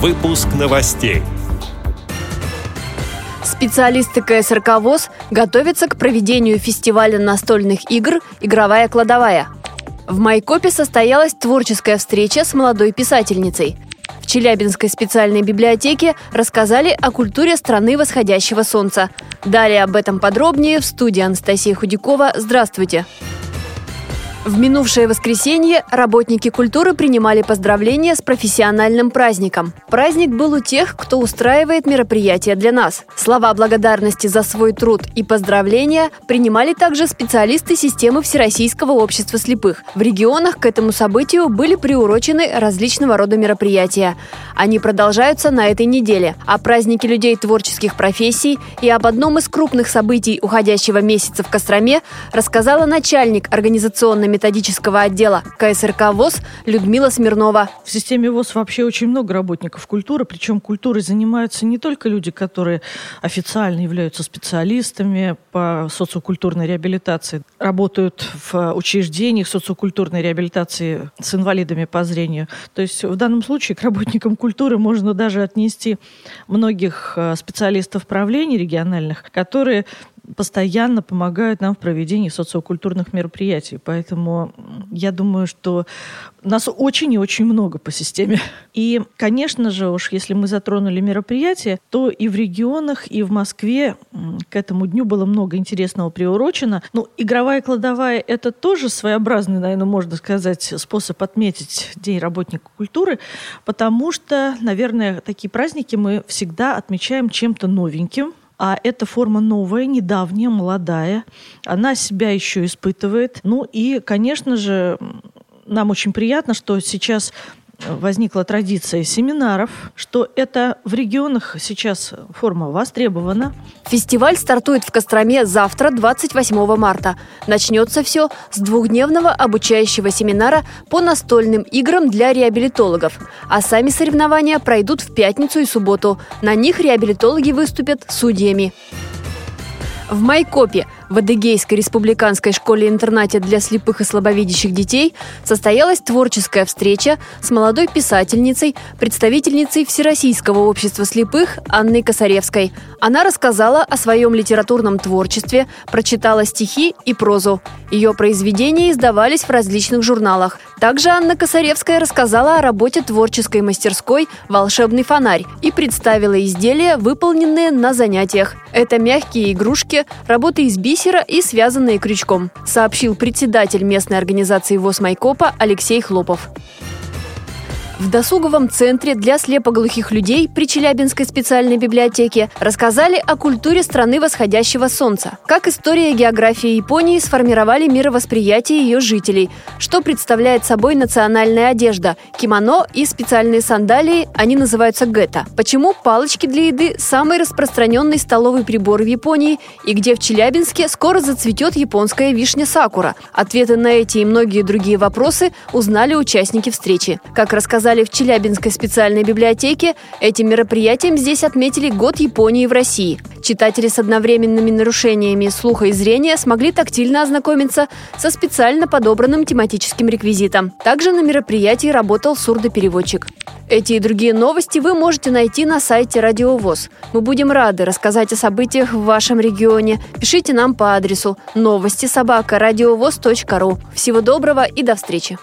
Выпуск новостей. Специалисты КСРК ВОЗ готовятся к проведению фестиваля настольных игр «Игровая кладовая». В Майкопе состоялась творческая встреча с молодой писательницей. В Челябинской специальной библиотеке рассказали о культуре страны восходящего солнца. Далее об этом подробнее в студии Анастасия Худякова. Здравствуйте! Здравствуйте! В минувшее воскресенье работники культуры принимали поздравления с профессиональным праздником. Праздник был у тех, кто устраивает мероприятия для нас. Слова благодарности за свой труд и поздравления принимали также специалисты системы Всероссийского общества слепых. В регионах к этому событию были приурочены различного рода мероприятия. Они продолжаются на этой неделе. О празднике людей творческих профессий и об одном из крупных событий уходящего месяца в Костроме рассказала начальник организационной методического отдела КСРК ВОЗ Людмила Смирнова. В системе ВОЗ вообще очень много работников культуры, причем культурой занимаются не только люди, которые официально являются специалистами по социокультурной реабилитации, работают в учреждениях социокультурной реабилитации с инвалидами по зрению. То есть в данном случае к работникам культуры можно даже отнести многих э, специалистов правлений региональных, которые постоянно помогают нам в проведении социокультурных мероприятий. Поэтому я думаю, что нас очень и очень много по системе. И, конечно же, уж если мы затронули мероприятия, то и в регионах, и в Москве к этому дню было много интересного приурочено. Ну, игровая кладовая – это тоже своеобразный, наверное, можно сказать, способ отметить День работника культуры, потому что, наверное, такие праздники мы всегда отмечаем чем-то новеньким, а эта форма новая, недавняя, молодая. Она себя еще испытывает. Ну и, конечно же, нам очень приятно, что сейчас возникла традиция семинаров, что это в регионах сейчас форма востребована. Фестиваль стартует в Костроме завтра, 28 марта. Начнется все с двухдневного обучающего семинара по настольным играм для реабилитологов. А сами соревнования пройдут в пятницу и субботу. На них реабилитологи выступят судьями. В Майкопе – в Адыгейской республиканской школе-интернате для слепых и слабовидящих детей состоялась творческая встреча с молодой писательницей, представительницей Всероссийского общества слепых Анной Косаревской. Она рассказала о своем литературном творчестве, прочитала стихи и прозу. Ее произведения издавались в различных журналах. Также Анна Косаревская рассказала о работе творческой мастерской «Волшебный фонарь» и представила изделия, выполненные на занятиях. Это мягкие игрушки, работы из бисера, бисера и связанные крючком, сообщил председатель местной организации ВОЗ Майкопа Алексей Хлопов. В досуговом центре для слепоглухих людей при Челябинской специальной библиотеке рассказали о культуре страны восходящего солнца, как история и география Японии сформировали мировосприятие ее жителей, что представляет собой национальная одежда, кимоно и специальные сандалии, они называются гетто. Почему палочки для еды – самый распространенный столовый прибор в Японии и где в Челябинске скоро зацветет японская вишня сакура? Ответы на эти и многие другие вопросы узнали участники встречи. Как рассказали рассказали в Челябинской специальной библиотеке, этим мероприятием здесь отметили год Японии в России. Читатели с одновременными нарушениями слуха и зрения смогли тактильно ознакомиться со специально подобранным тематическим реквизитом. Также на мероприятии работал сурдопереводчик. Эти и другие новости вы можете найти на сайте Радиовоз. Мы будем рады рассказать о событиях в вашем регионе. Пишите нам по адресу новости собака ру. Всего доброго и до встречи!